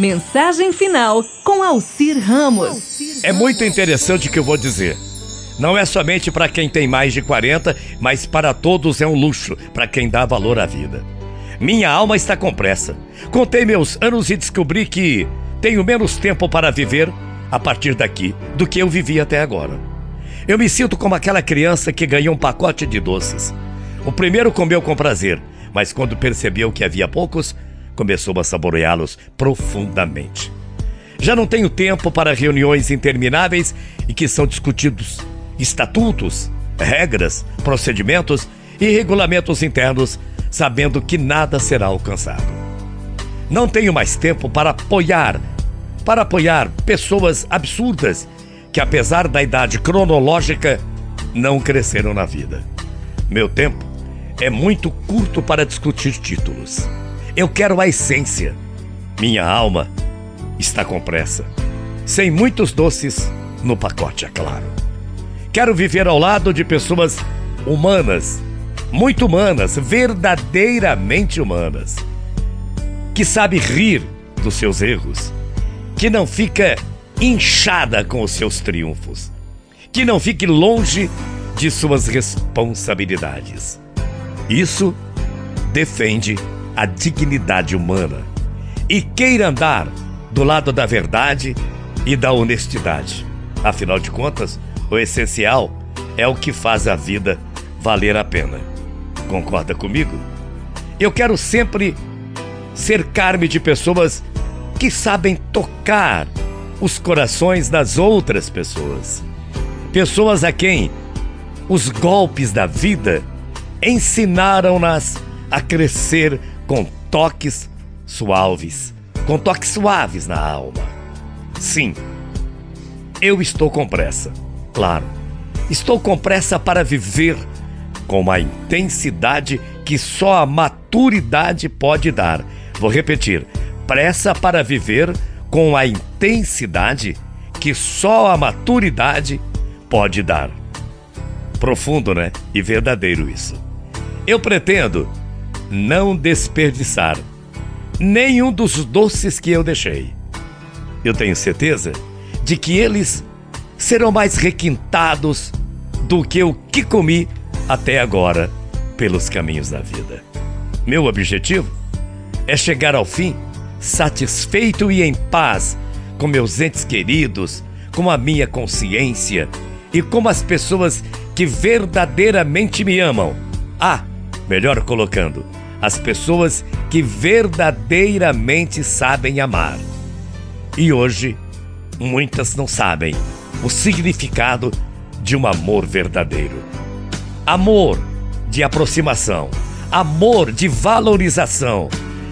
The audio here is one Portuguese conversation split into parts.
Mensagem final com Alcir Ramos. É muito interessante o que eu vou dizer. Não é somente para quem tem mais de 40, mas para todos é um luxo, para quem dá valor à vida. Minha alma está com pressa. Contei meus anos e descobri que tenho menos tempo para viver a partir daqui do que eu vivi até agora. Eu me sinto como aquela criança que ganhou um pacote de doces. O primeiro comeu com prazer, mas quando percebeu que havia poucos, começou a saboreá-los profundamente. Já não tenho tempo para reuniões intermináveis e que são discutidos estatutos, regras, procedimentos e regulamentos internos, sabendo que nada será alcançado. Não tenho mais tempo para apoiar, para apoiar pessoas absurdas que, apesar da idade cronológica, não cresceram na vida. Meu tempo é muito curto para discutir títulos. Eu quero a essência. Minha alma está com pressa. Sem muitos doces no pacote, é claro. Quero viver ao lado de pessoas humanas, muito humanas, verdadeiramente humanas, que sabe rir dos seus erros, que não fica inchada com os seus triunfos, que não fique longe de suas responsabilidades. Isso defende a dignidade humana e queira andar do lado da verdade e da honestidade. Afinal de contas, o essencial é o que faz a vida valer a pena. Concorda comigo? Eu quero sempre cercar-me de pessoas que sabem tocar os corações das outras pessoas. Pessoas a quem os golpes da vida ensinaram-nas a crescer com toques suaves, com toques suaves na alma. Sim, eu estou com pressa, claro. Estou com pressa para viver com uma intensidade que só a maturidade pode dar. Vou repetir: pressa para viver com a intensidade que só a maturidade pode dar. Profundo, né? E verdadeiro isso. Eu pretendo não desperdiçar nenhum dos doces que eu deixei. Eu tenho certeza de que eles serão mais requintados do que o que comi até agora pelos caminhos da vida. Meu objetivo é chegar ao fim satisfeito e em paz com meus entes queridos, com a minha consciência e com as pessoas que verdadeiramente me amam. Ah, melhor colocando, as pessoas que verdadeiramente sabem amar. E hoje, muitas não sabem o significado de um amor verdadeiro. Amor de aproximação, amor de valorização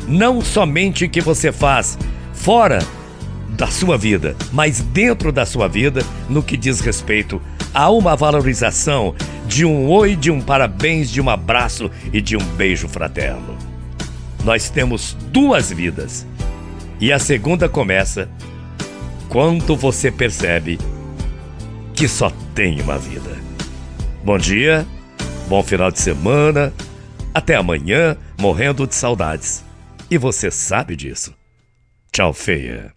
não somente o que você faz fora da sua vida, mas dentro da sua vida, no que diz respeito a uma valorização de um oi, de um parabéns, de um abraço e de um beijo fraterno. Nós temos duas vidas e a segunda começa quando você percebe que só tem uma vida. Bom dia, bom final de semana, até amanhã, morrendo de saudades. E você sabe disso. Tchau, feia.